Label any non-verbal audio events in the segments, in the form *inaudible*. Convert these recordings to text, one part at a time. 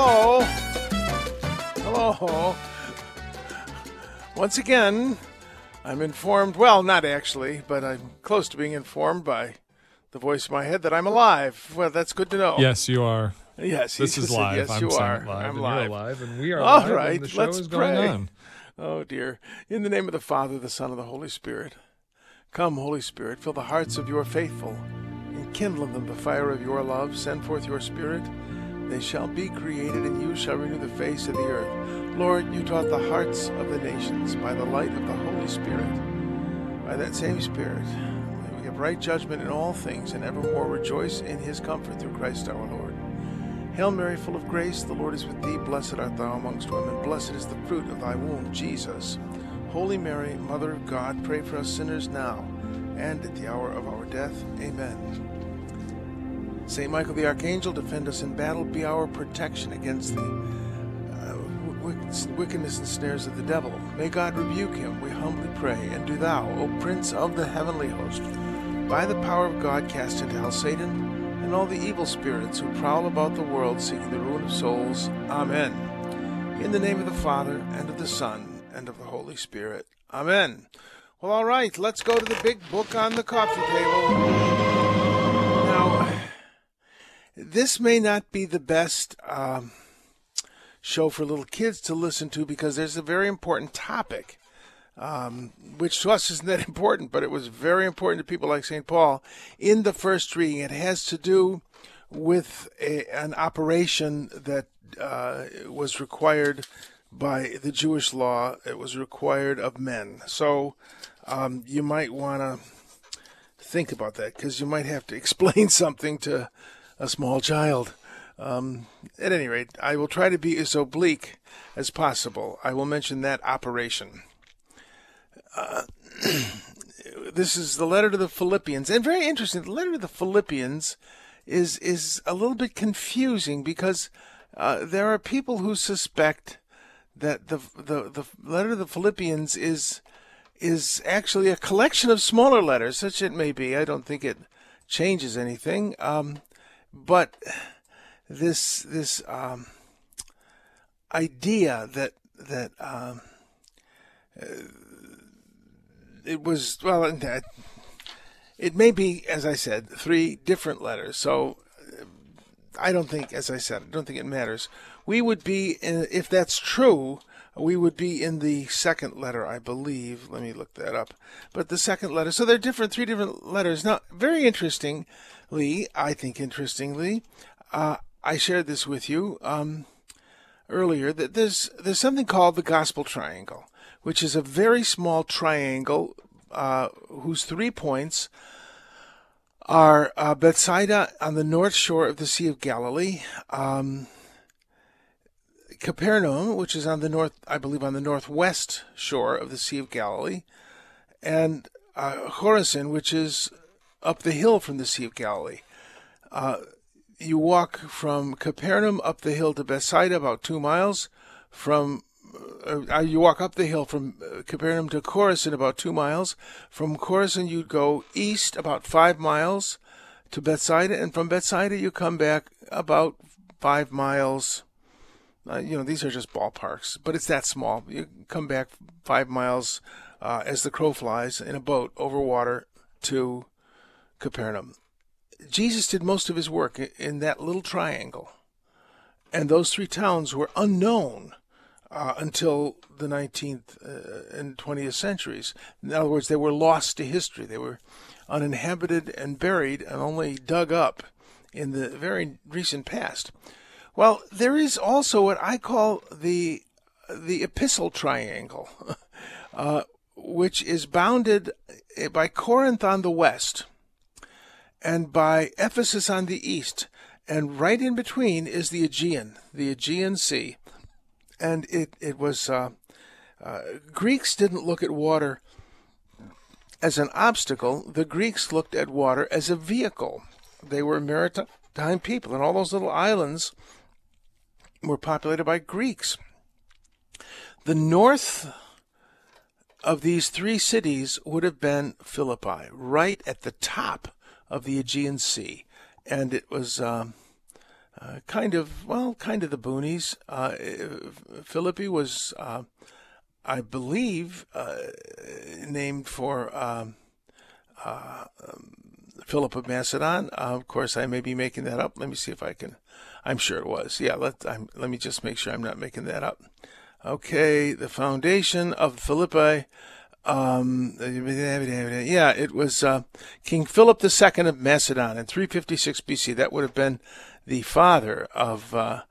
Hello. Hello. Once again, I'm informed, well, not actually, but I'm close to being informed by the voice in my head that I'm alive. Well, that's good to know. Yes, you are. Yes. This is live. Yes, I'm you are. live, I'm and live. You're live, and we are All right, the show let's is going pray. on. Oh, dear. In the name of the Father, the Son, and the Holy Spirit. Come, Holy Spirit, fill the hearts of your faithful, and kindle in them the fire of your love. Send forth your Spirit. They shall be created, and you shall renew the face of the earth. Lord, you taught the hearts of the nations by the light of the Holy Spirit. By that same Spirit, we have right judgment in all things, and evermore rejoice in his comfort through Christ our Lord. Hail Mary, full of grace, the Lord is with thee. Blessed art thou amongst women. Blessed is the fruit of thy womb, Jesus. Holy Mary, Mother of God, pray for us sinners now and at the hour of our death. Amen. Saint Michael the Archangel, defend us in battle. Be our protection against the uh, wickedness and snares of the devil. May God rebuke him, we humbly pray. And do thou, O Prince of the heavenly host, by the power of God, cast into hell Satan and all the evil spirits who prowl about the world seeking the ruin of souls. Amen. In the name of the Father, and of the Son, and of the Holy Spirit. Amen. Well, all right, let's go to the big book on the coffee table. This may not be the best um, show for little kids to listen to because there's a very important topic um, which to us isn't that *laughs* important, but it was very important to people like St. Paul in the first reading. It has to do with a, an operation that uh, was required by the Jewish law. It was required of men. So um, you might want to think about that because you might have to *laughs* explain something to a small child. Um, at any rate, I will try to be as oblique as possible. I will mention that operation. Uh, *clears throat* this is the letter to the Philippians, and very interesting. The letter to the Philippians is is a little bit confusing because uh, there are people who suspect that the the the letter to the Philippians is is actually a collection of smaller letters, such it may be. I don't think it changes anything, um, but this this um, idea that that um, it was well it, may be as i said three different letters. So uh, i don't think as i said i don't think it matters. We would be if that's true we would be in the second letter i believe. Let me look that up. But the second letter so they're different three different letters. Now very interestingly i think interestingly uh, i shared this with you um, earlier that there's there's something called the gospel triangle which is a very small triangle uh, whose three points are uh, Bethsaida on the north shore of the Sea of Galilee, um, Capernaum, which is on the north, I believe, on the northwest shore of the Sea of Galilee, and uh, Chorazin, which is up the hill from the Sea of Galilee. Uh, you walk from Capernaum up the hill to Bethsaida, about two miles. From uh, you walk up the hill from uh, Capernaum to Chorazin, about two miles. From Chorazin, you go east about five miles to Bethsaida, and from Bethsaida, you come back about five miles. Uh, you know, these are just ballparks, but it's that small. You come back five miles uh, as the crow flies in a boat over water to Capernaum. Jesus did most of his work in that little triangle, and those three towns were unknown uh, until the 19th uh, and 20th centuries. In other words, they were lost to history. They were uninhabited and buried and only dug up in the very recent past. Well, there is also what I call the the epistle triangle, *laughs* uh, which is bounded by Corinth on the west, and by Ephesus on the east. And right in between is the Aegean, the Aegean Sea. And it, it was, uh, uh, Greeks didn't look at water as an obstacle, the Greeks looked at water as a vehicle. They were maritime people, and all those little islands were populated by Greeks. The north of these three cities would have been Philippi, right at the top of the Aegean Sea. And it was um, uh, kind of, well, kind of the boonies. Uh, Philippi was, uh, I believe, uh, named for um, uh, um, Philip of Macedon. Uh, of course, I may be making that up. Let me see if I can. I'm sure it was. Yeah, let, I'm, let me just make sure I'm not making that up. Okay, the foundation of Philippi. Um, yeah, it was uh, King Philip II of Macedon in 356 BC. That would have been the father of uh,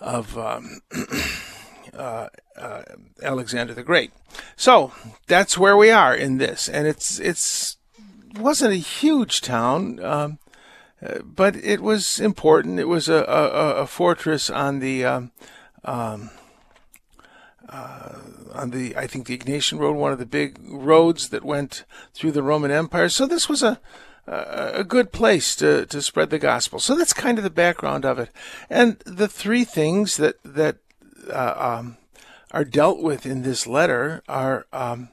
of um, *clears throat* uh, uh, Alexander the Great. So that's where we are in this, and it's it's wasn't a huge town. Um, but it was important. It was a, a, a fortress on the um, um, uh, on the I think the Egnatian Road, one of the big roads that went through the Roman Empire. So this was a a good place to, to spread the gospel. So that's kind of the background of it, and the three things that that uh, um, are dealt with in this letter are. Um,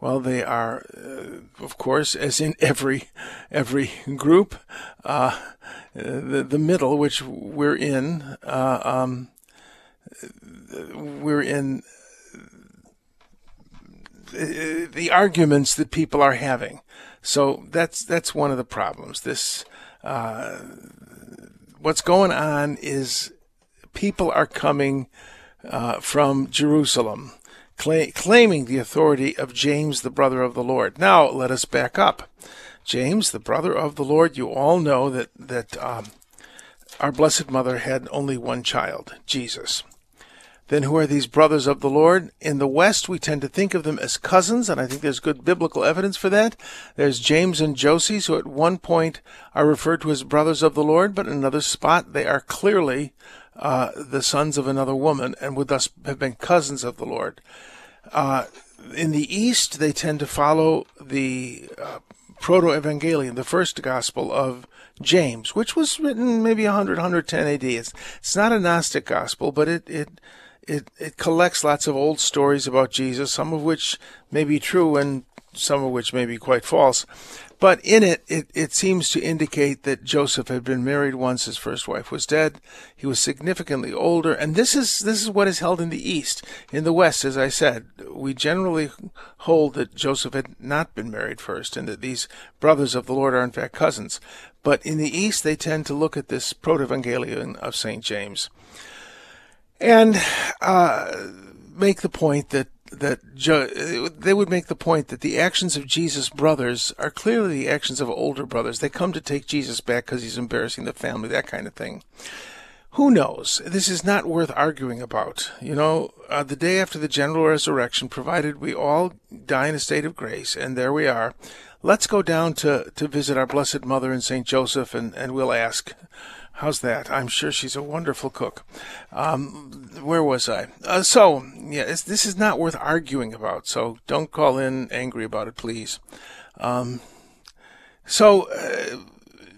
well, they are, uh, of course, as in every every group, uh, the the middle, which we're in. Uh, um, we're in the arguments that people are having. So that's that's one of the problems. This uh, what's going on is people are coming uh, from Jerusalem, cla- claiming the authority of James, the brother of the Lord. Now let us back up. James, the brother of the Lord, you all know that that um, our Blessed Mother had only one child, Jesus. Then who are these brothers of the Lord? In the West, we tend to think of them as cousins, and I think there's good biblical evidence for that. There's James and Joses, who at one point are referred to as brothers of the Lord, but in another spot they are clearly uh, the sons of another woman and would thus have been cousins of the Lord. Uh, in the East, they tend to follow the uh, proto-evangelium, the first gospel of James, which was written maybe 100, 110 AD. It's, it's not a Gnostic gospel, but it, it it, it collects lots of old stories about Jesus, some of which may be true and some of which may be quite false. But in it, it, it seems to indicate that Joseph had been married once, his first wife was dead. He was significantly older, and this is this is what is held in the East. In the West, as I said, we generally hold that Joseph had not been married first, and that these brothers of the Lord are in fact cousins. But in the East, they tend to look at this Proto-Evangelion of Saint James and uh, make the point that that they would make the point that the actions of Jesus' brothers are clearly the actions of older brothers. They come to take Jesus back because he's embarrassing the family, that kind of thing. Who knows? This is not worth arguing about. You know, uh, the day after the general resurrection, provided we all die in a state of grace, and there we are, let's go down to, to visit our Blessed Mother and St. Joseph, and, and we'll ask, How's that? I'm sure she's a wonderful cook. Um, where was I? Uh, so, yeah, this is not worth arguing about, so don't call in angry about it, please. Um, so, uh,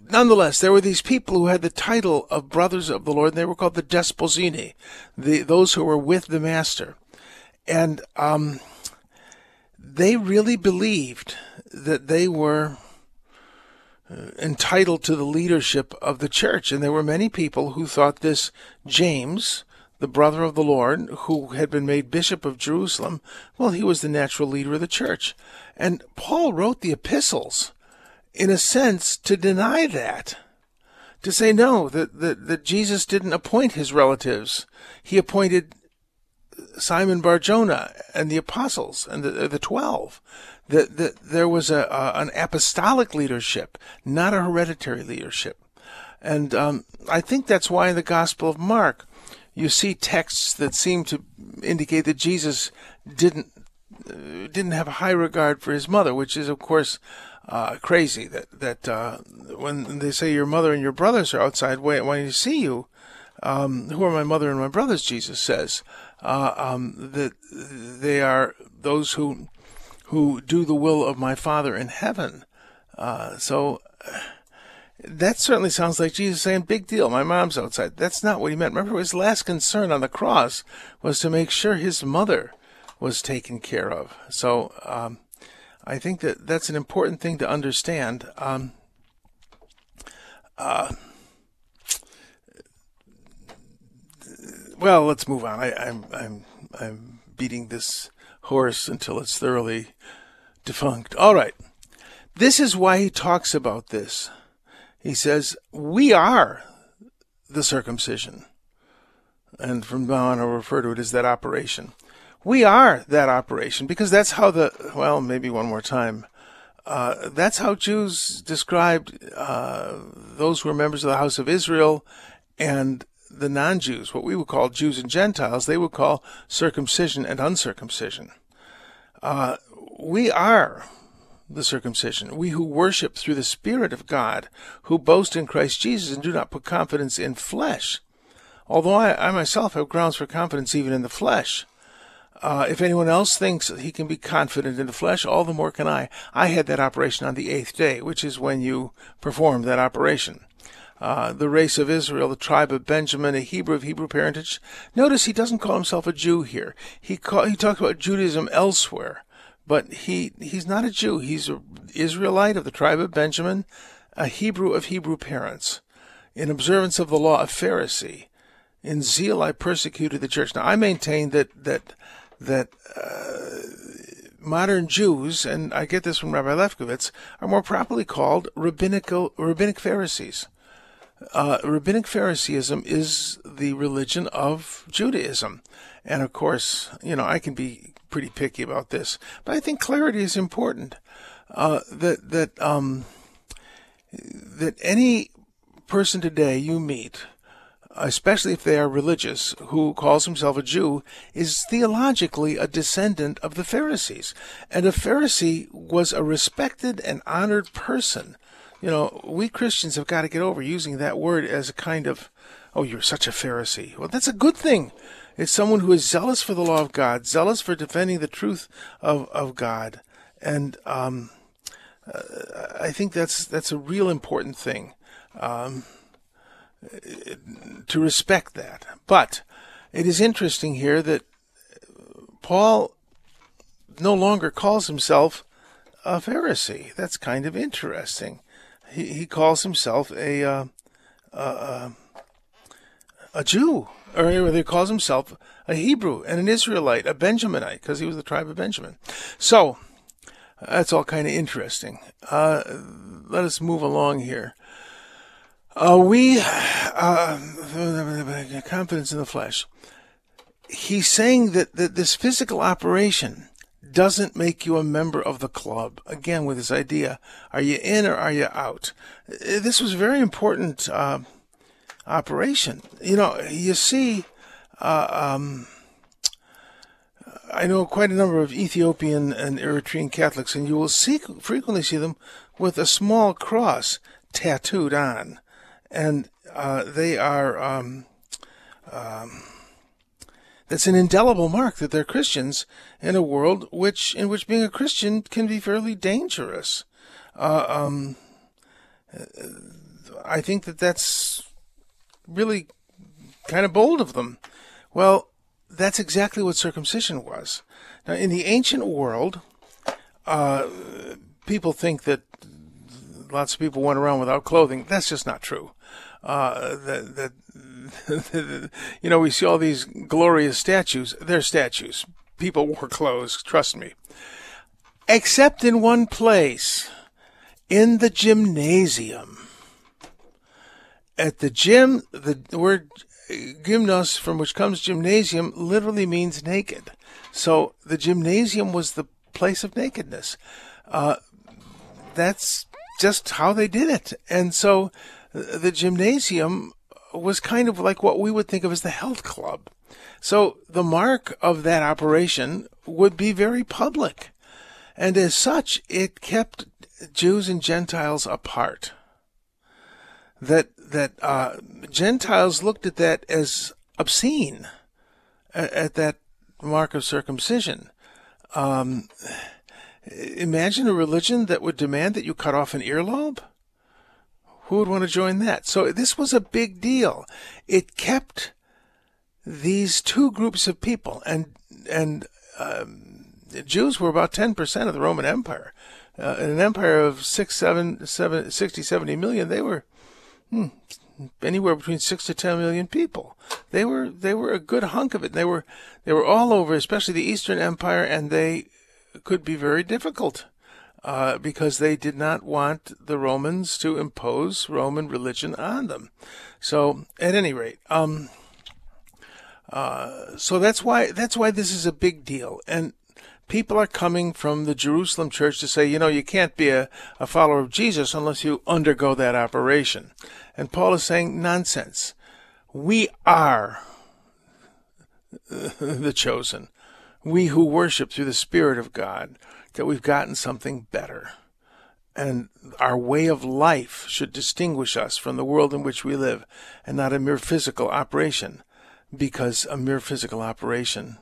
nonetheless, there were these people who had the title of Brothers of the Lord, and they were called the Desposyni, the, those who were with the Master. And um, they really believed that they were Uh, entitled to the leadership of the church. And there were many people who thought this James, the brother of the Lord, who had been made bishop of Jerusalem, well, he was the natural leader of the church. And Paul wrote the epistles, in a sense, to deny that. To say no, that, that, that Jesus didn't appoint his relatives. He appointed Simon Barjona and the apostles and the, the twelve that, that there was a, a, an apostolic leadership, not a hereditary leadership. And um, I think that's why in the Gospel of Mark, you see texts that seem to indicate that Jesus didn't uh, didn't have a high regard for his mother, which is of course uh, crazy that that uh, when they say your mother and your brothers are outside waiting to see you, um, who are my mother and my brothers? Jesus says uh, um, that they are those who who do the will of my Father in heaven. Uh, so that certainly sounds like Jesus saying, "Big deal, my mom's outside." That's not what he meant. Remember, his last concern on the cross was to make sure his mother was taken care of. So um, I think that that's an important thing to understand. Um, uh, well, let's move on. I, I'm I'm I'm beating this horse until it's thoroughly defunct. All right. This is why he talks about this. He says, We are the circumcision. And from now on, I'll refer to it as that operation. We are that operation because that's how the, well, maybe one more time. Uh, that's how Jews described uh, those who were members of the house of Israel and the non Jews, what we would call Jews and Gentiles, they would call circumcision and uncircumcision. Uh, we are the circumcision, we who worship through the Spirit of God, who boast in Christ Jesus and do not put confidence in flesh. Although I, I myself have grounds for confidence even in the flesh. Uh, if anyone else thinks he can be confident in the flesh, all the more can I. I had that operation on the eighth day, which is when you perform that operation. Uh, the race of Israel, the tribe of Benjamin, a Hebrew of Hebrew parentage. Notice he doesn't call himself a Jew here. He call, he talks about Judaism elsewhere, but he he's not a Jew. He's an Israelite of the tribe of Benjamin, a Hebrew of Hebrew parents, in observance of the law, a Pharisee. In zeal, I persecuted the church. Now, I maintain that that that uh, modern Jews, and I get this from Rabbi Lefkowitz, are more properly called rabbinical rabbinic Pharisees. Uh, rabbinic Phariseeism is the religion of Judaism, and of course, you know I can be pretty picky about this, but I think clarity is important. Uh, that that um, that any person today you meet especially if they are religious, who calls himself a Jew, is theologically a descendant of the Pharisees. And a Pharisee was a respected and honored person. You know, we Christians have got to get over using that word as a kind of, oh, you're such a Pharisee. Well, that's a good thing. It's someone who is zealous for the law of God, zealous for defending the truth of, of God. And um, uh, I think that's that's a real important thing. Um, to respect that. But it is interesting here that Paul no longer calls himself a Pharisee. That's kind of interesting. He, he calls himself a, uh, a, a Jew, or he calls himself a Hebrew and an Israelite, a Benjaminite, because he was the tribe of Benjamin. So that's all kind of interesting. Uh, let us move along here. Uh, we, uh, *sighs* confidence in the flesh. He's saying that, that this physical operation doesn't make you a member of the club. Again, with this idea, are you in or are you out? This was a very important uh, operation. You know, you see, uh, um, I know quite a number of Ethiopian and Eritrean Catholics, and you will see frequently see them with a small cross tattooed on and uh, they are. Um, um, that's an indelible mark that they're Christians in a world which in which being a Christian can be fairly dangerous. Uh, um, I think that that's really kind of bold of them. Well, that's exactly what circumcision was. Now, in the ancient world, uh, people think that lots of people went around without clothing. That's just not true uh, that, that *laughs* you know, we see all these glorious statues. They're statues. People wore clothes, trust me. Except in one place, in the gymnasium. At the gym, the word gymnos, from which comes gymnasium, literally means naked. So the gymnasium was the place of nakedness. Uh, that's just how they did it. And so the gymnasium was kind of like what we would think of as the health club. So the mark of that operation would be very public. And as such, it kept Jews and Gentiles apart. That that uh, Gentiles looked at that as obscene, at, at that mark of circumcision. Um, imagine a religion that would demand that you cut off an earlobe. Who would want to join that? So this was a big deal. It kept these two groups of people, and and um, Jews were about ten percent of the Roman Empire. Uh, in an empire of six, seven, seven, 60, 70 million, they were hmm, anywhere between six to ten million people. They were they were a good hunk of it. They were they were all over, especially the Eastern Empire, and they could be very difficult uh, because they did not want the Romans to impose Roman religion on them. So, at any rate, um, uh, so that's why that's why this is a big deal, and people are coming from the Jerusalem church to say, you know, you can't be a, a follower of Jesus unless you undergo that operation. And Paul is saying, nonsense. We are *laughs* the chosen. We who worship through the Spirit of God, that we've gotten something better. And our way of life should distinguish us from the world in which we live and not a mere physical operation, because a mere physical operation,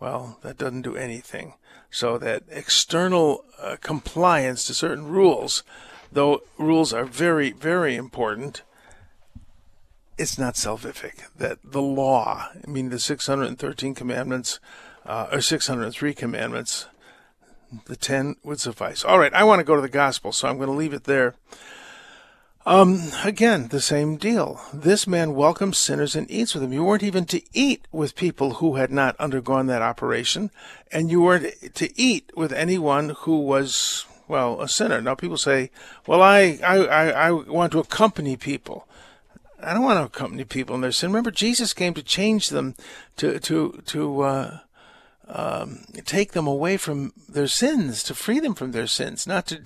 well, that doesn't do anything. So that external uh, compliance to certain rules, though rules are very, very important, it's not salvific. That the law, I mean, the 613 commandments, uh, or 603 commandments, the 10 would suffice. All right, I want to go to the gospel, so I'm going to leave it there. Um, again, the same deal. This man welcomes sinners and eats with them. You weren't even to eat with people who had not undergone that operation, and you weren't to eat with anyone who was, well, a sinner. Now, people say, well, I, I, I, I want to accompany people. I don't want to accompany people in their sin. Remember, Jesus came to change them, to to to uh, um, take them away from their sins, to free them from their sins, not to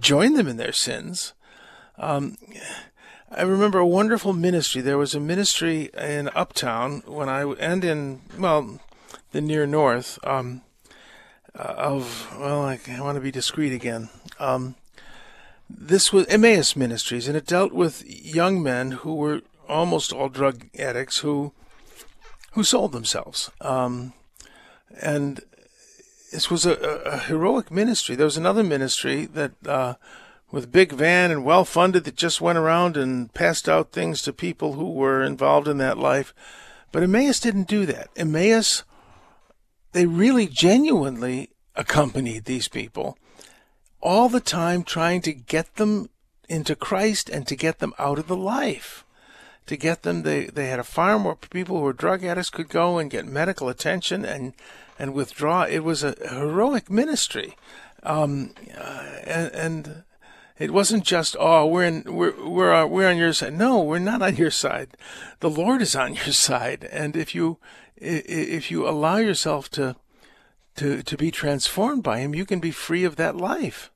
join them in their sins. Um, I remember a wonderful ministry. There was a ministry in Uptown when I and in well, the near north um, uh, of well, I, I, want to be discreet again. Um, this was Emmaus Ministries, and it dealt with young men who were almost all drug addicts who who sold themselves. Um, and this was a, a, heroic ministry. There was another ministry that uh, with big van and well funded that just went around and passed out things to people who were involved in that life. But Emmaus didn't do that. Emmaus, they really genuinely accompanied these people all the time trying to get them into Christ and to get them out of the life. To get them, they, they had a farm where people who were drug addicts could go and get medical attention and, and withdraw. It was a heroic ministry. Um, uh, and, and it wasn't just oh we're in we're we're uh, we're on your side. No, we're not on your side. The Lord is on *laughs* your side, and if you if you allow yourself to to to be transformed by Him, you can be free of that life.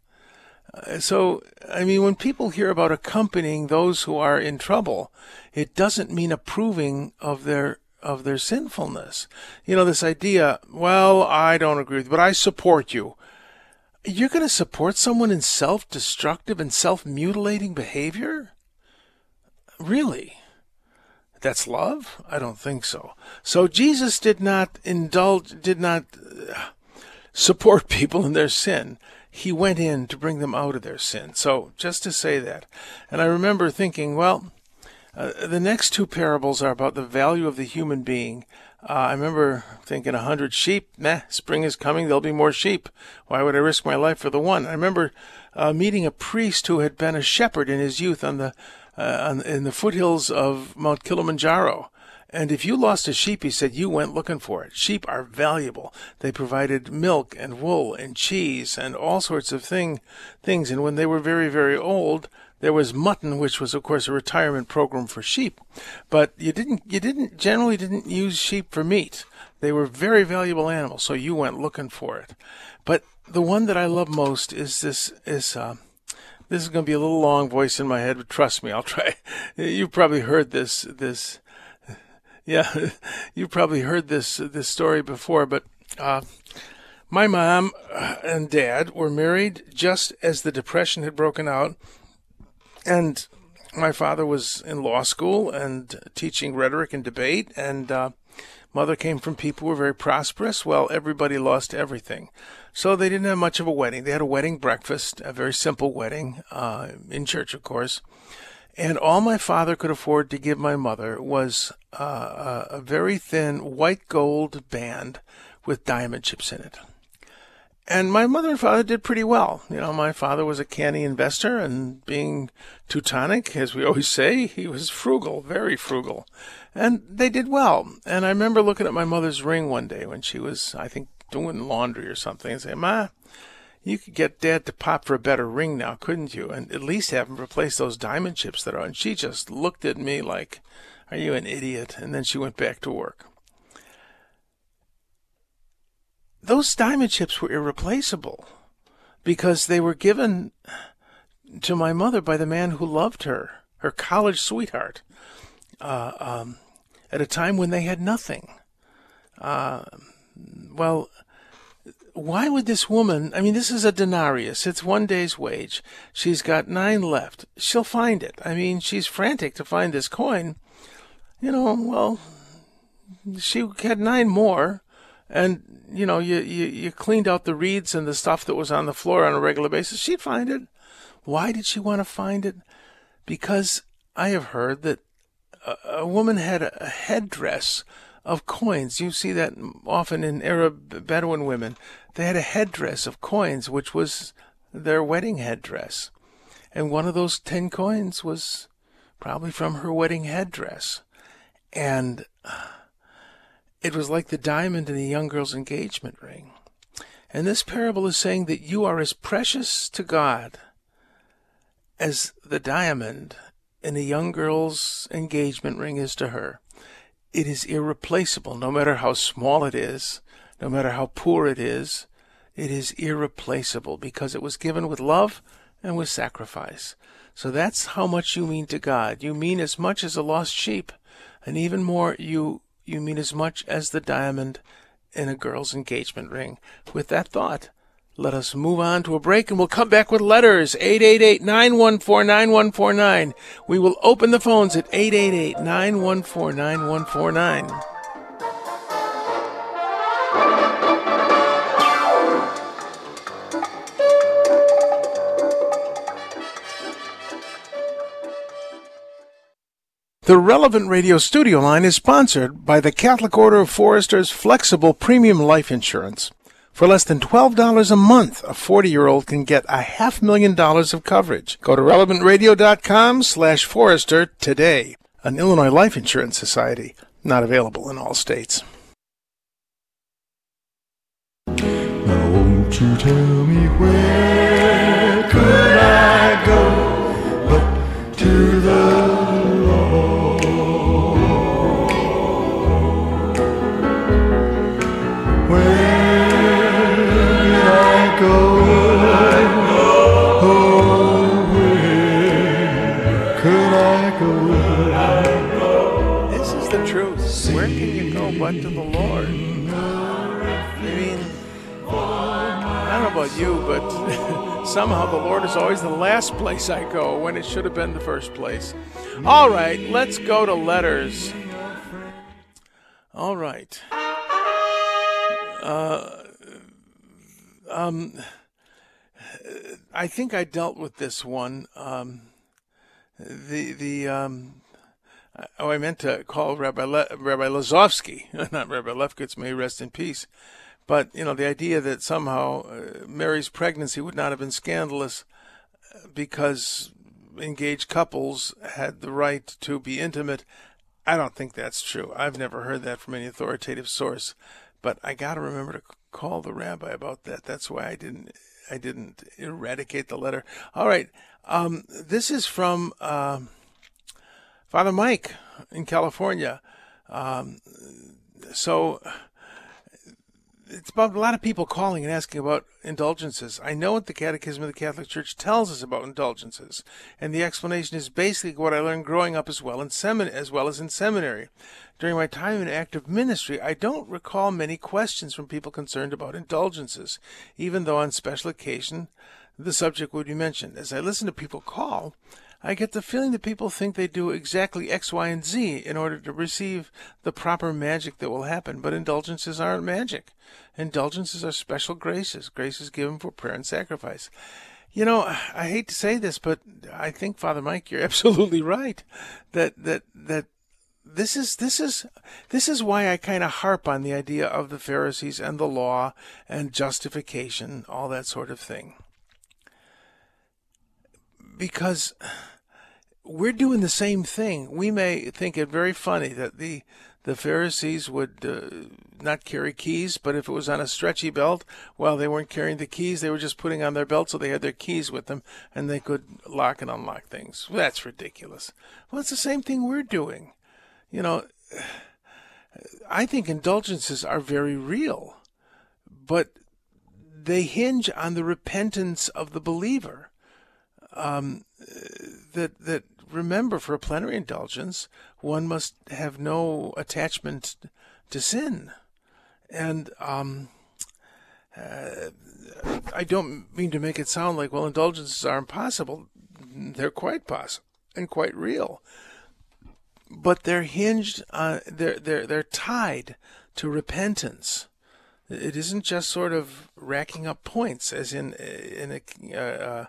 Uh, so, I mean, when people hear about accompanying those who are in trouble, it doesn't mean approving of their of their sinfulness. You know, this idea, well, I don't agree with you, but I support you. You're going to support someone in self destructive and self mutilating behavior? Really? That's love? I don't think so. So Jesus did not indulge, did not uh, support *laughs* people in their sin he went in to bring them out of their sin. So, just to say that. And I remember thinking, well, uh, the next two parables are about the value of the human being. Uh, I remember thinking, a hundred sheep, meh, spring is coming, there'll be more sheep. Why would I risk my life for the one? I remember uh, meeting a priest who had been a shepherd in his youth on the uh, on, in the foothills of Mount Kilimanjaro. And if you lost a sheep, he said, you went looking for it. Sheep are valuable. They provided milk and wool and cheese and all sorts of thing, things. And when they were very, very old, there was mutton, which was, of course, a retirement program for sheep. But you didn't, you didn't, generally didn't use sheep for meat. They were very valuable animals, so you went looking for it. But the one that I love most is this, is, uh, this is going to be a little long voice in my head, but trust me, I'll try. *laughs* You've probably heard this, this, *laughs* yeah, *laughs* you probably heard this this story before, but uh, My mom and dad were married just as the Depression had broken out, and my father was in law school and teaching rhetoric and debate, and uh, mother came from people who were very prosperous. Well, everybody lost everything. So they didn't have much of a wedding. They had a wedding breakfast, a very simple wedding, uh, in church, of course. And all my father could afford to give my mother was uh, a very thin white gold band with diamond chips in it. And my mother and father did pretty well. You know, my father was a canny investor, and being Teutonic, as we *laughs* always say, he was frugal, very frugal. And they did well. And I remember looking at my mother's ring one day when she was, I think, doing laundry or something, and saying, Ma, you could get Dad to pop for a better ring now, couldn't you? And at least have him replace those diamond chips that are. And she just looked at me like, Are you an idiot? And then she went back to work. Those diamond chips were irreplaceable because they were given to my mother by the man who loved her, her college sweetheart, uh, um, at a time when they had nothing. Uh, well, why would this woman? I mean, this is a denarius. It's one day's wage. She's got nine left. She'll find it. I mean, she's frantic to find this coin. You know, well, she had nine more and you know you, you you cleaned out the reeds and the stuff that was on the floor on a regular basis. She'd find it. Why did she want to find it? Because i have heard that a, a woman had a, a headdress of coins. You see that often in arab bedouin women. They had a headdress of coins which was their wedding headdress. And one of those 10 coins was probably from her wedding headdress. And uh, it was like the diamond in the young girl's engagement ring. And this parable is saying that you are as precious to God as the diamond in a young girl's engagement ring is to her. It is irreplaceable, no matter how small it is, no matter how poor it is. It is irreplaceable because it was given with love and with sacrifice. So that's how much you mean to God. You mean as much as a lost sheep, and even more, you you mean as much as the diamond in a girl's engagement ring. With that thought, let us move on to a break and we'll come back with letters 888 914 9149. We will open the phones at 888 914 9149. The Relevant Radio studio line is sponsored by the Catholic Order of Foresters Flexible Premium Life Insurance. For less than $12 a month, a 40-year-old can get a half million dollars of coverage. Go to relevantradio.com slash forester today. An Illinois Life Insurance Society, not available in all states. Now won't you tell me where but to the Lord. I mean, I don't know about you, but *laughs* somehow the Lord is always the last place I go when it should have been the first place. All right, let's go to letters. All right. Uh, um, I think I dealt with this one. Um, the the um, Oh, I meant to call Rabbi Le- Rabbi Lazovsky, *laughs* not Rabbi Lefkowitz. May rest in peace. But you know, the idea that somehow uh, Mary's pregnancy would not have been scandalous uh, because engaged couples had the right to be intimate. I don't think that's true. I've never heard that from any authoritative source. But I got to remember to call the rabbi about that. That's why I didn't. I didn't eradicate the letter. All right. Um, this is from. Uh, Father Mike in California. Um, so it's about a lot of people calling and asking about indulgences. I know what the Catechism of the Catholic Church tells us about indulgences, and the explanation is basically what I learned growing up as well in semin- as well as in seminary. During my time in active ministry, I don't recall many questions from people concerned about indulgences, even though on special occasion the subject would be mentioned. As I listen to people call, I get the feeling that people think they do exactly X, Y, and Z in order to receive the proper magic that will happen. But indulgences aren't magic. Indulgences are special graces, graces given for prayer and sacrifice. You know, I hate to say this, but I think Father Mike, you're *laughs* absolutely right. That that that this is this is this is why I kind of harp on the idea of the Pharisees and the law and justification, all that sort of thing. Because we're doing the same thing. We may think it very funny that the the Pharisees would uh, not carry keys, but if it was on a stretchy belt, well, they weren't carrying the keys; they were just putting on their belt, so they had their keys with them, and they could lock and unlock things. That's ridiculous. Well, it's the same thing we're doing. You know, I think indulgences are very real, but they hinge on the repentance of the believer. Um, that that remember, for a plenary indulgence, one must have no attachment to sin. And um, uh, I don't mean to make it sound like, well, indulgences are impossible. They're quite possible and quite real. But they're hinged on, they're, they're, they're tied to repentance. It isn't just sort of racking up points, as in in a, uh,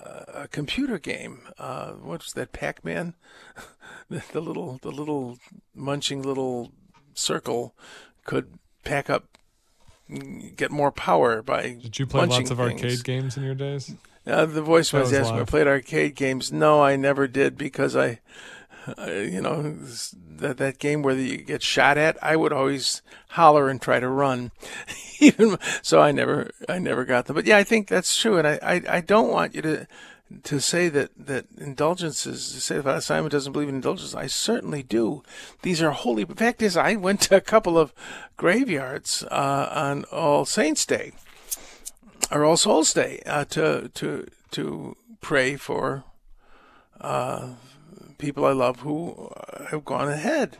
a computer game. Uh, what's that, Pac-Man? *laughs* the little, the little munching little circle could pack up, get more power by. Did you play lots of things. arcade games in your days? Uh, the voice was, was asking. I played arcade games. No, I never did because I, uh, you know, that that game where you get shot at. I would always holler and try to run, *laughs* even so. I never, I never got them. But yeah, I think that's true, and I, I, I don't want you to to say that, that indulgences, to say that Simon doesn't believe in indulgences, I certainly do. These are holy. The fact is, I went to a couple of graveyards uh, on All Saints' Day or All Souls' Day uh, to to to pray for uh, people I love who have gone ahead,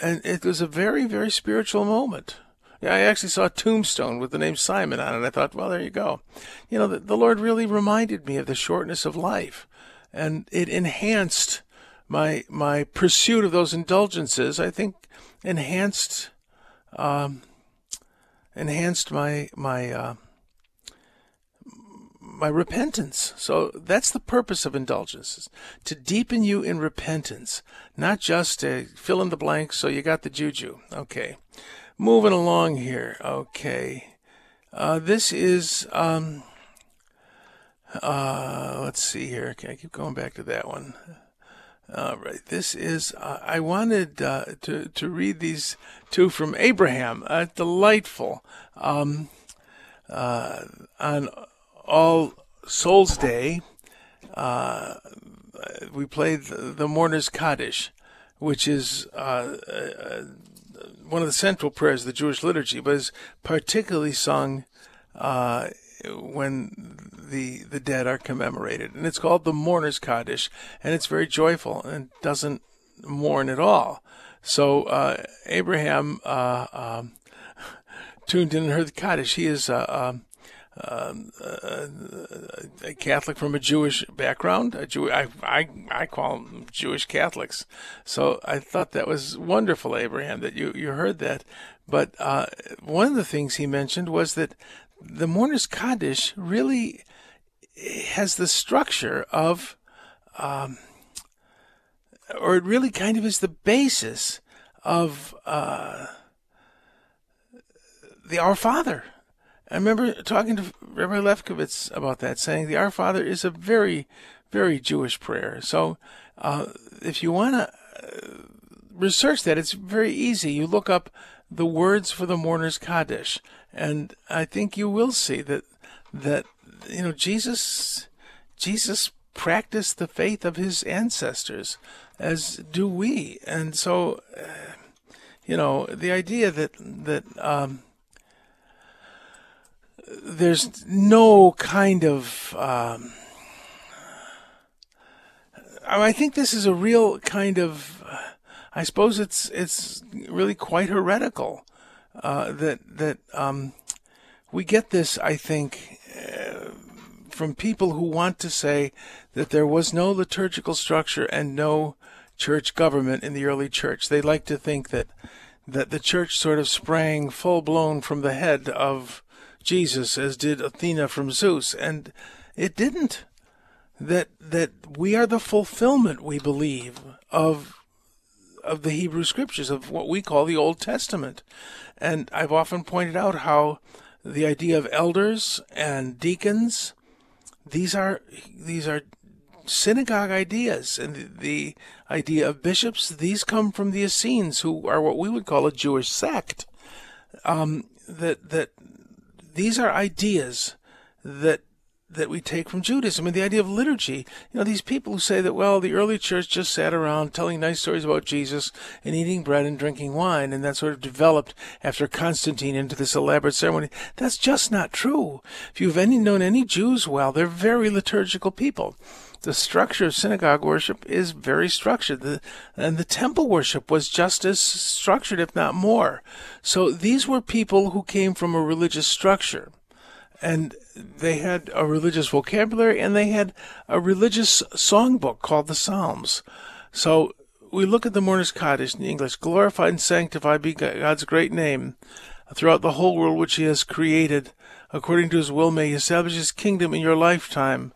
and it was a very very spiritual moment. Yeah, I actually saw a tombstone with the name Simon on it. I thought, well, there you go. You know, the, the Lord really reminded me of the shortness of life, and it enhanced my my pursuit of those indulgences. I think enhanced um, enhanced my my uh, my repentance. So that's the purpose of indulgences to deepen you in repentance, not just to fill in the blanks so you got the juju. Okay. Moving along here. Okay. Uh, this is, um, uh, let's see here. Okay, I keep going back to that one. All right. This is, uh, I wanted uh, to, to read these two from Abraham. Uh, delightful. Um, uh, on All Souls Day, uh, we played the, Mourner's Kaddish, which is uh, uh, one of the central prayers of the Jewish liturgy, but is particularly sung uh, when the the dead are commemorated, and it's called the Mourner's Kaddish, and it's very joyful and doesn't mourn at all. So uh, Abraham uh, um, *laughs* tuned in and heard the Kaddish. He is uh, um, uh, a Catholic from a Jewish background. A Jew, I, I, I call them Jewish Catholics. So I thought that was wonderful, Abraham, that you, you heard that. But uh, one of the things he mentioned was that the Mourner's Kaddish really has the structure of, um, or it really kind of is the basis of uh, the Our Father. I remember talking to Rabbi Lefkowitz about that, saying the Our Father is a very, very Jewish prayer. So uh, if you want to uh, research that, it's very easy. You look up the words for the mourner's Kaddish, and I think you will see that that you know Jesus Jesus practiced the faith of his ancestors, as do we, and so uh, you know the idea that that um, there's no kind of. Um, I think this is a real kind of. I suppose it's it's really quite heretical uh, that that um, we get this. I think uh, from people who want to say that there was no liturgical structure and no church government in the early church. They like to think that that the church sort of sprang full blown from the head of Jesus, as did Athena from Zeus, and it didn't. That that we are the fulfillment, we believe, of of the Hebrew scriptures, of what we call the Old Testament. And I've often pointed out how the idea of elders and deacons, these are these are synagogue ideas, and the, the idea of bishops, these come from the Essenes, who are what we would call a Jewish sect. Um, that that these are ideas that that we take from Judaism. And the idea of liturgy, you know, these people who say that, well, the early church just sat around telling nice stories about Jesus and eating bread and drinking wine, and that sort of developed after Constantine into this elaborate ceremony. That's just not true. If you've any known any Jews well, they're very liturgical people the structure of synagogue worship is very structured. The, and the temple worship was just as structured, if not more. So these were people who came from a religious structure. And they had a religious vocabulary and they had a religious songbook called the Psalms. So we look at the Mourner's Kaddish in English glorified and sanctified be God's great name throughout the whole world which He has created. According to His will, may He establish His kingdom in your lifetime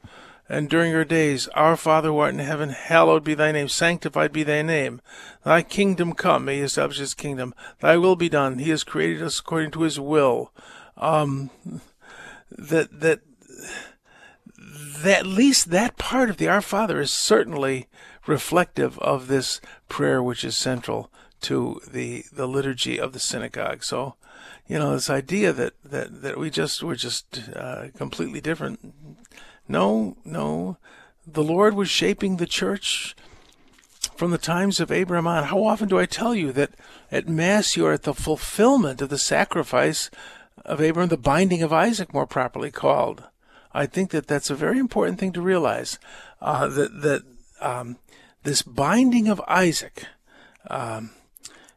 and during your days, Our Father who art in heaven, hallowed be thy name, sanctified be thy name. Thy kingdom come, may he establish his kingdom. Thy will be done. He has created us according to his will. Um, that that that at least that part of the Our Father is certainly reflective of this prayer, which is central to the the liturgy of the synagogue. So, you know, this idea that that that we just we're just uh, completely different no, no. The Lord was shaping the church from the times of Abraham on. How often do I tell you that at Mass you are at the fulfillment of the sacrifice of Abraham, the binding of Isaac, more properly called? I think that that's a very important thing to realize. Uh, that that um, this binding of Isaac. Um,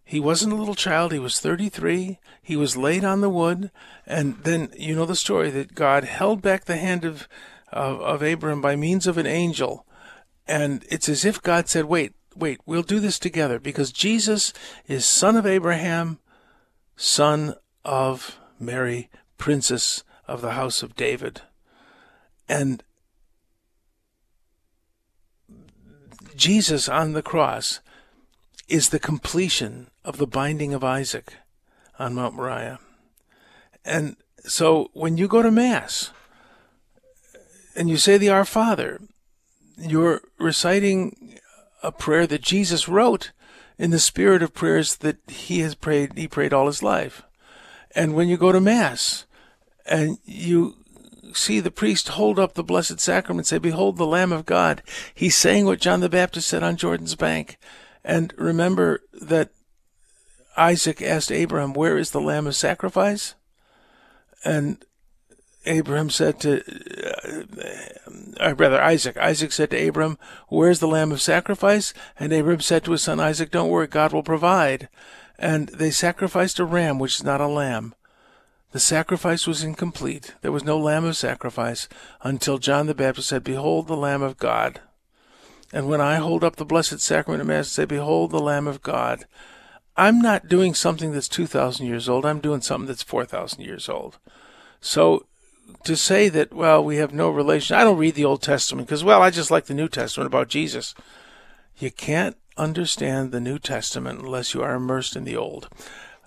he wasn't a little child. He was 33. He was laid on the wood. And then you know the story that God held back the hand of of, of Abram by means of an angel. And it's as if God said, wait, wait, we'll do this together because Jesus is son of Abraham, son of Mary, princess of the house of David. And Jesus on the cross is the completion of the binding of Isaac on Mount Moriah. And so when you go to Mass, and you say the Our Father, you're reciting a prayer that Jesus wrote in the spirit of prayers that he has prayed he prayed all his life. And when you go to mass and you see the priest hold up the blessed sacrament and say behold the lamb of God, he's saying what John the Baptist said on Jordan's bank. And remember that Isaac asked Abraham, "Where is the lamb of sacrifice?" And Abraham said to, uh, uh, rather Isaac, Isaac said to Abram, Where's the lamb of sacrifice? And Abram said to his son Isaac, Don't worry, God will provide. And they sacrificed a ram, which is not a lamb. The sacrifice was incomplete. There was no lamb of sacrifice until John the Baptist said, Behold the Lamb of God. And when I hold up the Blessed Sacrament of Mass and say, Behold the Lamb of God, I'm not doing something that's 2,000 years old. I'm doing something that's 4,000 years old. So to say that, well, we have no relation. I don't read the Old Testament because, well, I just like the New Testament about Jesus. You can't understand the New Testament unless you are immersed in the Old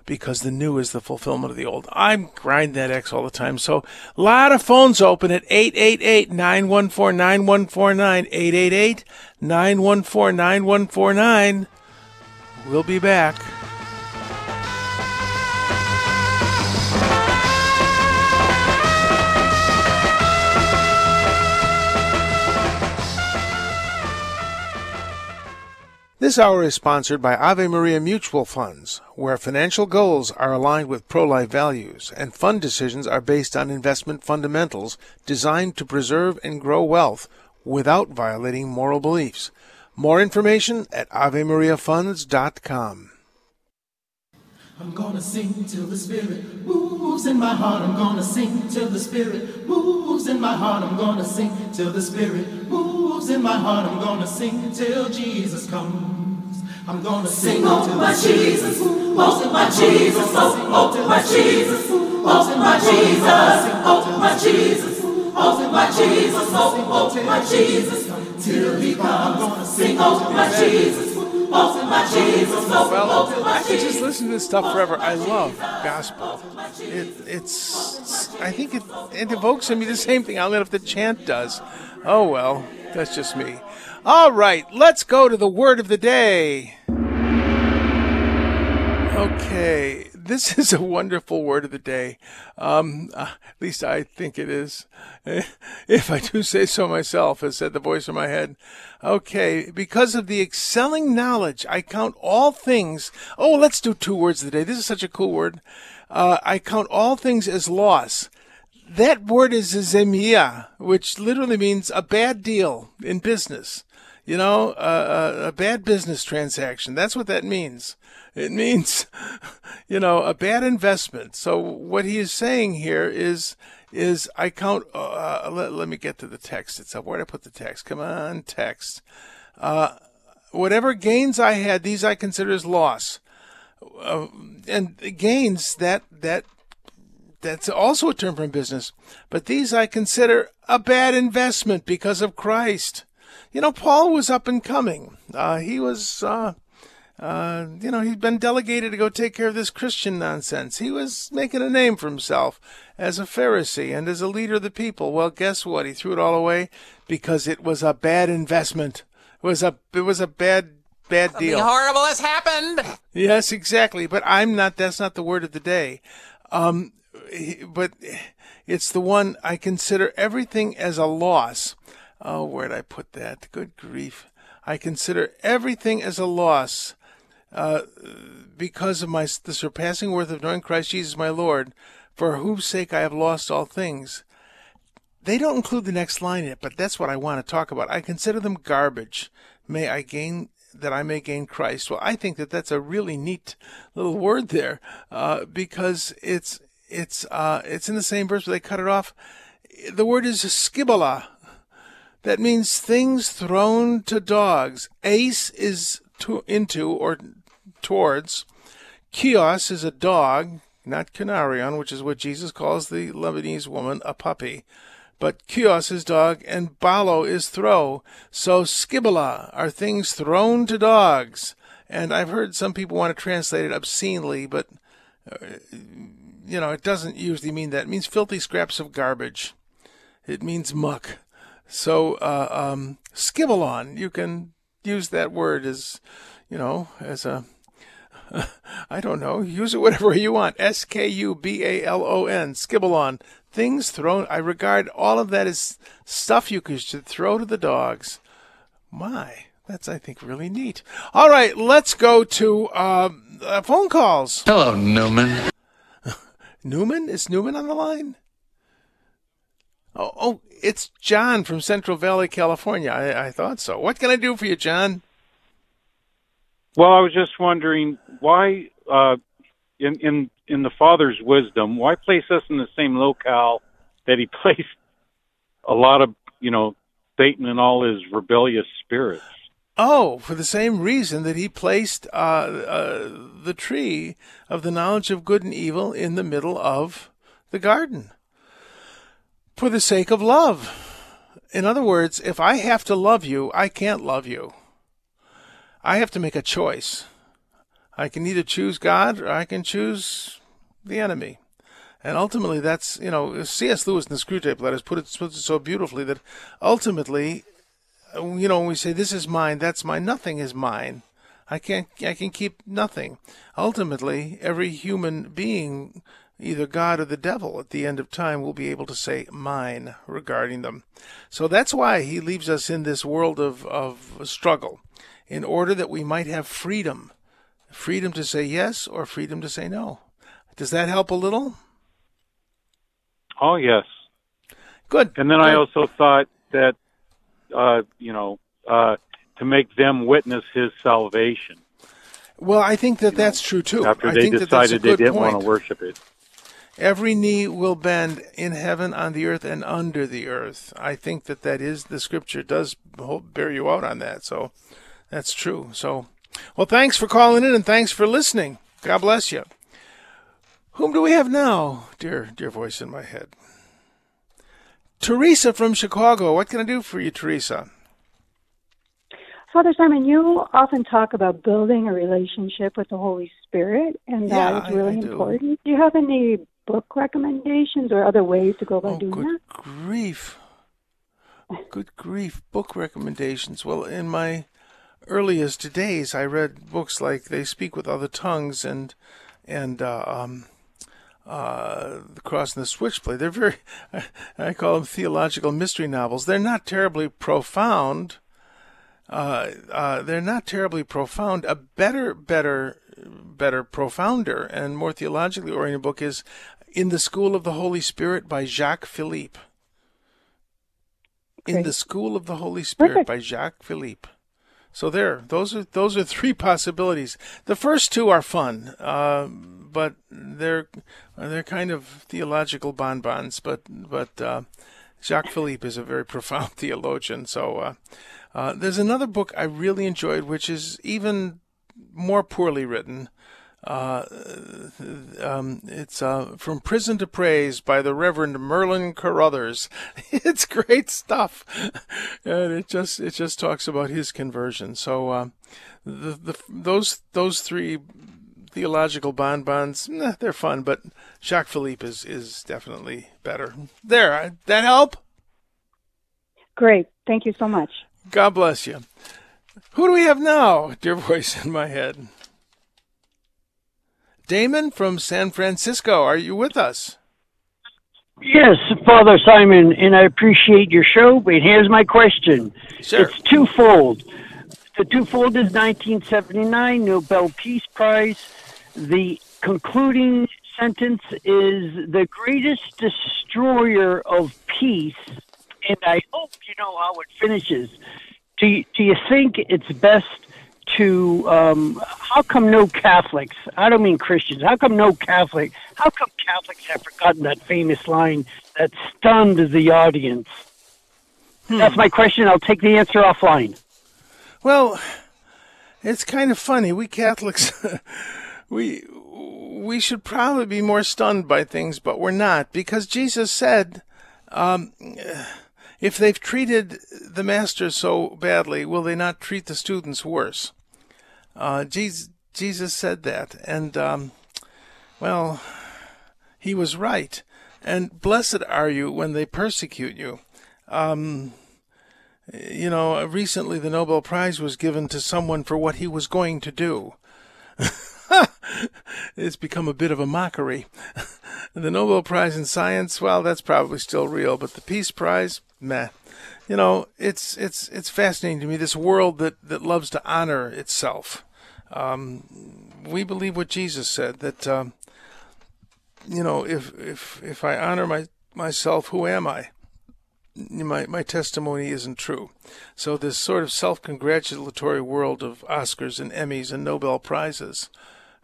because the new is the fulfillment of the old. I'm grind that X all the time. So a lot of phones open at 888-914-9149, 888-914-9149. We'll be back. This hour is sponsored by Ave Maria Mutual Funds, where financial goals are aligned with pro life values and fund decisions are based on investment fundamentals designed to preserve and grow wealth without violating moral beliefs. More information at AveMariaFunds.com. I'm gonna sing till the spirit. Moves in my heart. I'm gonna sing till the spirit. Moves in my heart. I'm gonna sing till the spirit. Moves in my heart. I'm gonna sing till Jesus comes. I'm gonna sing, Sing, oh till my Jesus, moves oh, oh, oh my Jesus, oh, oh my Jesus, oh my Jesus, oh my Jesus, oh my Jesus, oh, oh my Jesus, till he comes. Sing, oh my Jesus, Jesus, Well, oh I could just listen to this stuff forever. I love gospel. It, it's, I think it, it evokes in me the same thing. I don't know if the chant does. Oh well, that's just me. All right, let's go to the word of the day. Okay, this is a wonderful word of the day. Um, uh, at least I think it is. *laughs* If I do say so myself, has said the voice in my head. Okay, because of the excelling knowledge, I count all things. Oh, let's do two words of the day. This is such a cool word. Uh, I count all things as loss. That word is zemia, which literally means a bad deal in business. You know, uh, a bad business transaction. That's what that means. It means, you know, a bad investment. So what he is saying here is, is I count. Uh, let, let me get to the text itself. Where did I put the text? Come on, text. Uh, whatever gains I had, these I consider as loss. Uh, and gains that that that's also a term from business. But these I consider a bad investment because of Christ. You know, Paul was up and coming. Uh, he was, uh, uh, you know, he'd been delegated to go take care of this Christian nonsense. He was making a name for himself as a Pharisee and as a leader of the people. Well, guess what? He threw it all away because it was a bad investment. It was a, it was a bad, bad deal. Something horrible has happened. Yes, exactly. But I'm not. That's not the word of the day. Um, but it's the one I consider everything as a loss. Oh, where'd I put that? Good grief! I consider everything as a loss uh, because of my the surpassing worth of knowing Christ Jesus my Lord, for whose sake I have lost all things. They don't include the next line in it, but that's what I want to talk about. I consider them garbage. May I gain that I may gain Christ. Well, I think that that's a really neat little word there, uh, because it's it's uh, it's in the same verse, but they cut it off. The word is skibala. That means things thrown to dogs. Ace is to, into or towards. Kios is a dog, not canarion, which is what Jesus calls the Lebanese woman a puppy. But kios is dog, and balo is throw. So skibala are things thrown to dogs. And I've heard some people want to translate it obscenely, but uh, you know it doesn't usually mean that. It means filthy scraps of garbage. It means muck. So uh, um, skibalon, you can use that word as, you know, as a I don't know. Use it whatever you want. S K U B A L O N. Skibalon. Things thrown. I regard all of that as stuff you could throw to the dogs. My, that's I think really neat. All right, let's go to um, uh, phone calls. Hello, Newman. *laughs* Newman is Newman on the line? Oh, oh, it's John from Central Valley, California. I, I thought so. What can I do for you, John? Well, I was just wondering why, uh, in in in the Father's wisdom, why place us in the same locale that He *laughs* placed a lot of you know Satan and all his rebellious spirits. Oh, for the same reason that he placed uh, uh, the tree of the knowledge of good and evil in the middle of the garden. For the sake of love. In other words, if I have to love you, I can't love you. I have to make a choice. I can either choose God or I can choose the enemy. And ultimately, that's, you know, C.S. Lewis in the Screwtape Letters put it, puts it so beautifully that ultimately, you know, when we say this is mine, that's mine, nothing is mine. I can't, I can keep nothing. Ultimately, every human being either God or the devil at the end of time will be able to say mine regarding them. So that's why he leaves us in this world of, of struggle, in order that we might have freedom. Freedom to say yes or freedom to say no. Does that help a little? Oh yes. Good. And then Good. I also thought that, uh, you know, uh, to make them witness His salvation Well, I think that that's true too. after I they think that decided they didn't point. want to worship it. Every knee will bend in heaven, on the earth, and under the earth. I think that that is the scripture does bear you out on that. So that's true. So, well, thanks for calling in and thanks for listening. God bless you. Whom do we have now, dear dear voice in my head? Teresa from Chicago. What can I do for you, Teresa? Father Simon, you often talk about building a relationship with the Holy Spirit, and that Yeah, is really I do. important. Do you have any book recommendations or other ways to go about Oh, doing good that? grief. Good grief. Book recommendations. Well, in my earliest today's, I read books like They Speak with Other Tongues and and uh, um, uh, The Cross and the Switchblade. They're very, *laughs* I call them theological mystery novels. They're not terribly profound. Uh, uh, they're not terribly profound. A better, better, better, profounder and more theologically oriented book is In the School of the Holy Spirit by Jacques Philippe. In the School of the Holy Spirit Perfect. by Jacques Philippe. So there, those are those are three possibilities. The first two are fun, uh, but they're they're kind of theological bonbons. But but uh, Jacques Philippe is a very *laughs* profound theologian. So uh, uh, there's another book I really enjoyed, which is even more poorly written. Uh, um, it's uh, From Prison to Praise by the Reverend Merlin Carothers. *laughs* It's great stuff, and it just it just talks about his conversion. So uh, the, the those those three theological bonbons, nah, they're fun, but Jacques Philippe is is definitely better. There, that help? Great. Thank you so much. God bless you. Who do we have now, dear voice in my head? Damon from San Francisco, are you with us? Yes, Father Simon, and I appreciate your show, but here's my question. Sure. It's twofold. The twofold is 1979 Nobel Peace Prize. The concluding sentence is the greatest destroyer of peace, and I hope you know how it finishes. Do you, do you think it's best to um, how come no Catholics? I don't mean Christians. How come no Catholic? How come Catholics have forgotten that famous line that stunned the audience? That's my question. I'll take the answer offline. Well, it's kind of funny. We Catholics, *laughs* we we should probably be more stunned by things, but we're not because Jesus said, um, "If they've treated the master so badly, will they not treat the students worse?" Uh, Jesus, Jesus said that, and um, well, he was right. And blessed are you when they persecute you. Um, you know, recently the Nobel Prize was given to someone for what he was going to do. *laughs* it's become a bit of a mockery. *laughs* the Nobel Prize in Science, well, that's probably still real, but the Peace Prize, meh. You know, it's it's it's fascinating to me this world that, that loves to honor itself. Um, we believe what Jesus said that um, you know if if if I honor my myself, who am I? my my testimony isn't true. So this sort of self-congratulatory world of Oscars and Emmys and Nobel prizes,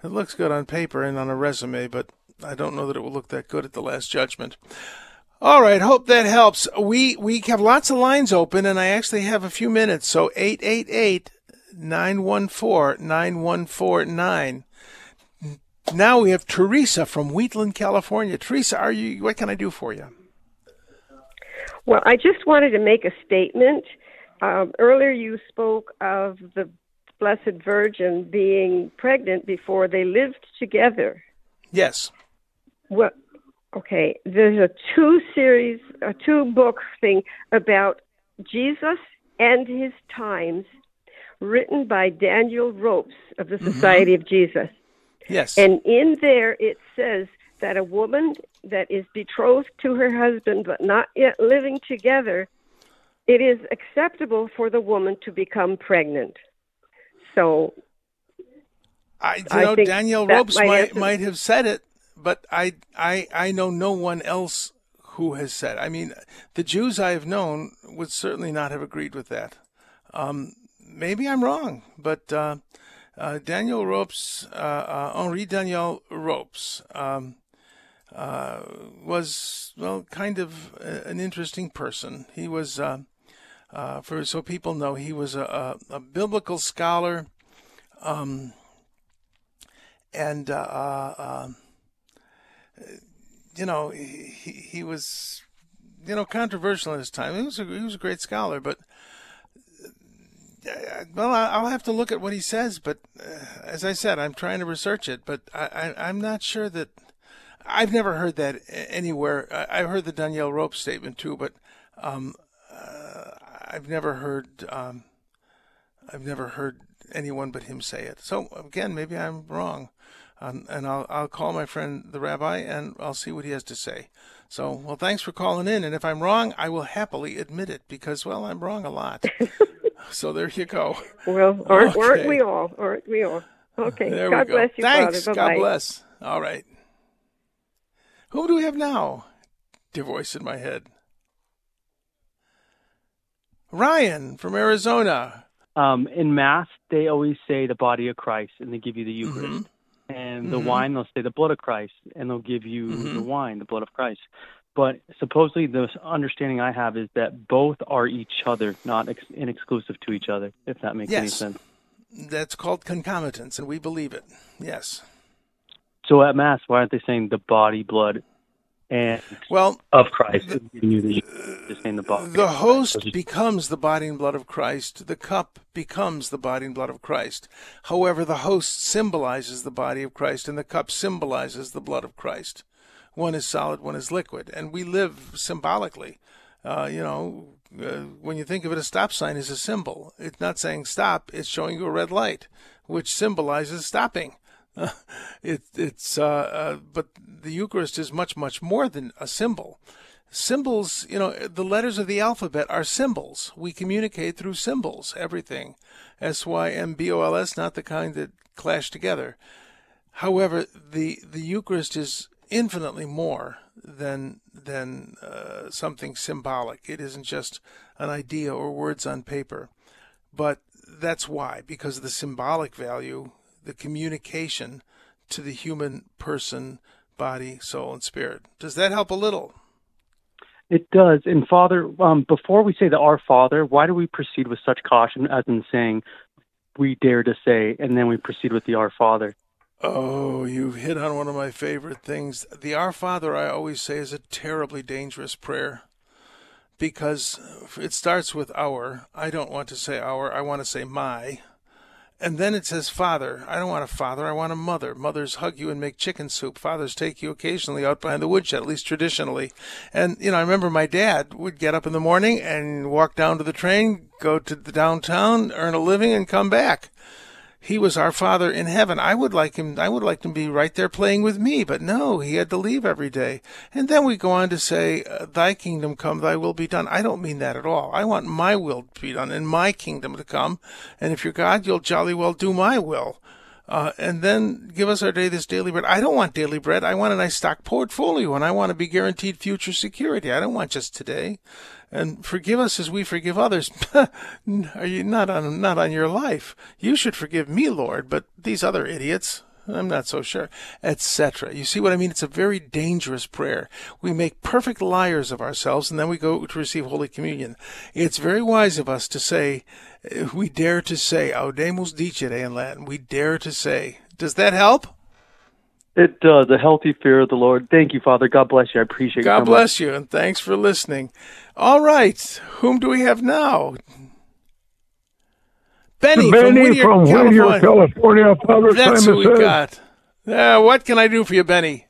it looks good on paper and on a resume, but I don't know that it will look that good at the last judgment. All right, hope that helps. We we have lots of lines open, and I actually have a few minutes. So 888 914 9149. Now we have Teresa from Wheatland, California. Teresa, are you? What can I do for you? Well, I just wanted to make a statement. Um, earlier, you spoke of the Blessed Virgin being pregnant before they lived together. Yes. Well, okay. There's a two series, a two book thing about Jesus and his times, written by Daniel Rops of the mm-hmm. Society of Jesus. Yes. And in there it says that a woman that is betrothed to her husband but not yet living together, it is acceptable for the woman to become pregnant. So I, you I know, Danielle Rops might might have said it, but I I I know no one else who has said. I mean, the Jews I have known would certainly not have agreed with that. Um, maybe I'm wrong, but uh, uh, Daniel Rops, uh, uh, Henri Daniel Rops, um, uh, was well, kind of a, an interesting person. He was, uh, for so people know, he was a, a, a biblical scholar. Um, and um, you know he he was you know controversial in his time. He was a, he was a great scholar, but uh, well, I'll have to look at what he says. But uh, as I said, I'm trying to research it, but I, I'm not sure that I've never heard that anywhere. I, I've heard the Danielle Rope statement too, but um, uh, I've never heard um, I've never heard anyone but him say it. So again, maybe I'm wrong, um, and I'll I'll call my friend the rabbi and I'll see what he has to say. So well, thanks for calling in, and if I'm wrong, I will happily admit it because well, I'm wrong a lot. *laughs* so there you go. Well, aren't, aren't we all? Aren't we all? Okay. There God we go. bless you, Thanks. Father. God Bye-bye. bless. All right. Who do we have now? Dear voice in my head. Ryan from Arizona. Um, in Mass, they always say the body of Christ, and they give you the Eucharist. And the Mhm. wine, they'll say the blood of Christ, and they'll give you Mhm. the wine, the blood of Christ. But supposedly, the understanding I have is that both are each other, not ex- inexclusive to each other. If that makes any sense. That's called concomitance, and we believe it. Yes. So at Mass, why aren't they saying the body, blood, and Well, of Christ? the, the body. The host becomes the body and blood of Christ. The cup becomes the body and blood of Christ. However, the host symbolizes the body of Christ, and the cup symbolizes the blood of Christ. One is solid, one is liquid, and we live symbolically. Uh, you know, uh, when you think of it, a stop sign is a symbol. It's not saying stop; it's showing you a red light, which symbolizes stopping. *laughs* it, it's uh, uh, but the Eucharist is much much more than a symbol. Symbols, you know, the letters of the alphabet are symbols. We communicate through symbols. Everything, S Y M B O L S, not the kind that clash together. However, the the Eucharist is infinitely more than than uh, something symbolic. It isn't just an idea or words on paper, but that's why because of the symbolic value, the communication to the human person, body, soul, and spirit. Does that help a little? It does. And Father, um, before we say the Our Father, why do we proceed with such caution, as in saying, we dare to say, and then we proceed with the Our Father? Oh, you've hit on one of my favorite things. The Our Father, I always say, is a terribly dangerous prayer because it starts with our. I don't want to say our, I want to say my. And then it says father. I don't want a father, I want a mother. Mothers hug you and make chicken soup. Fathers take you occasionally out behind the woodshed, at least traditionally. And, you know, I remember my dad would get up in the morning and walk down to the train, go to the downtown, earn a living, and come back he was our father in heaven. I would like him. I would like him to be right there playing with me, but no, he had to leave every day. And then we go on to say, uh, "Thy kingdom come, Thy will be done." I don't mean that at all. I want my will to be done and my kingdom to come. And if you're God, you'll jolly well do my will. Uh, and then give us our day this daily bread. I don't want daily bread. I want a nice stock portfolio, and I want to be guaranteed future security. I don't want just today. And forgive us as we forgive others. *laughs* Are you not on not on your life? You should forgive me, Lord, but these other idiots. I'm not so sure, etc. You see what I mean? It's a very dangerous prayer. We make perfect liars of ourselves, and then we go to receive Holy Communion. It's very wise of us to say, uh, we dare to say, Audemus dicere in Latin. We dare to say. Does that help? It does. A healthy fear of the Lord. Thank you, Father. God bless you. I appreciate it. God you. so bless you, and thanks for listening. All right, whom do we have now? Benny, from Benny Whittier, from California. Whittier, California. Father That's who we says, got. Uh, what can I do for you, Benny?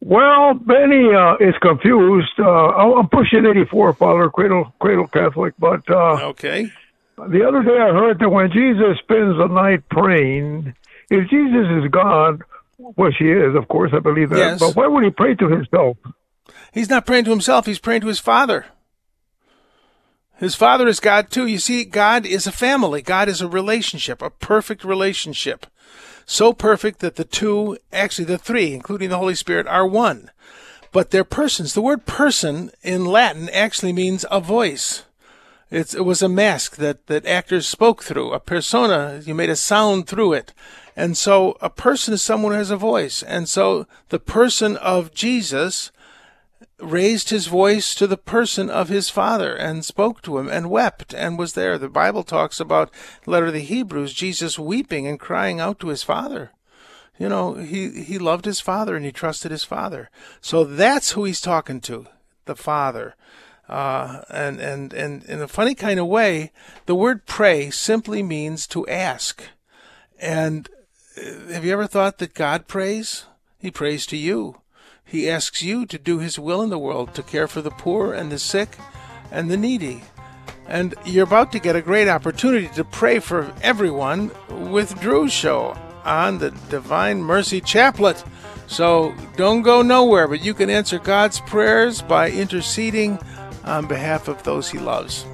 Well, Benny uh, is confused. Uh, I'm pushing 84, Father, cradle, cradle Catholic. But uh, okay. the other day I heard that when Jesus spends the night praying, if Jesus is God, Well, she is, of course, I believe that. Yes. But why would he pray to himself? He's not praying to himself, he's praying to his Father. His Father is God too. You see, God is a family. God is a relationship, a perfect relationship. So perfect that the two, actually the three, including the Holy Spirit, are one. But they're persons. The word person in Latin actually means a voice. It's, it was a mask that, that actors spoke through. A persona, you made a sound through it. And so a person is someone who has a voice. And so the person of Jesus raised his voice to the person of his father and spoke to him and wept and was there. The Bible talks about letter of the Hebrews, Jesus weeping and crying out to his father. You know, he, he loved his father and he trusted his father. So that's who he's talking to, the father. Uh, and, and, and in a funny kind of way, the word pray simply means to ask. And uh, have you ever thought that God prays? He prays to you. He asks you to do His will in the world, to care for the poor and the sick and the needy. And you're about to get a great opportunity to pray for everyone with Drew's show on the Divine Mercy Chaplet. So don't go nowhere, but you can answer God's prayers by interceding on behalf of those He loves.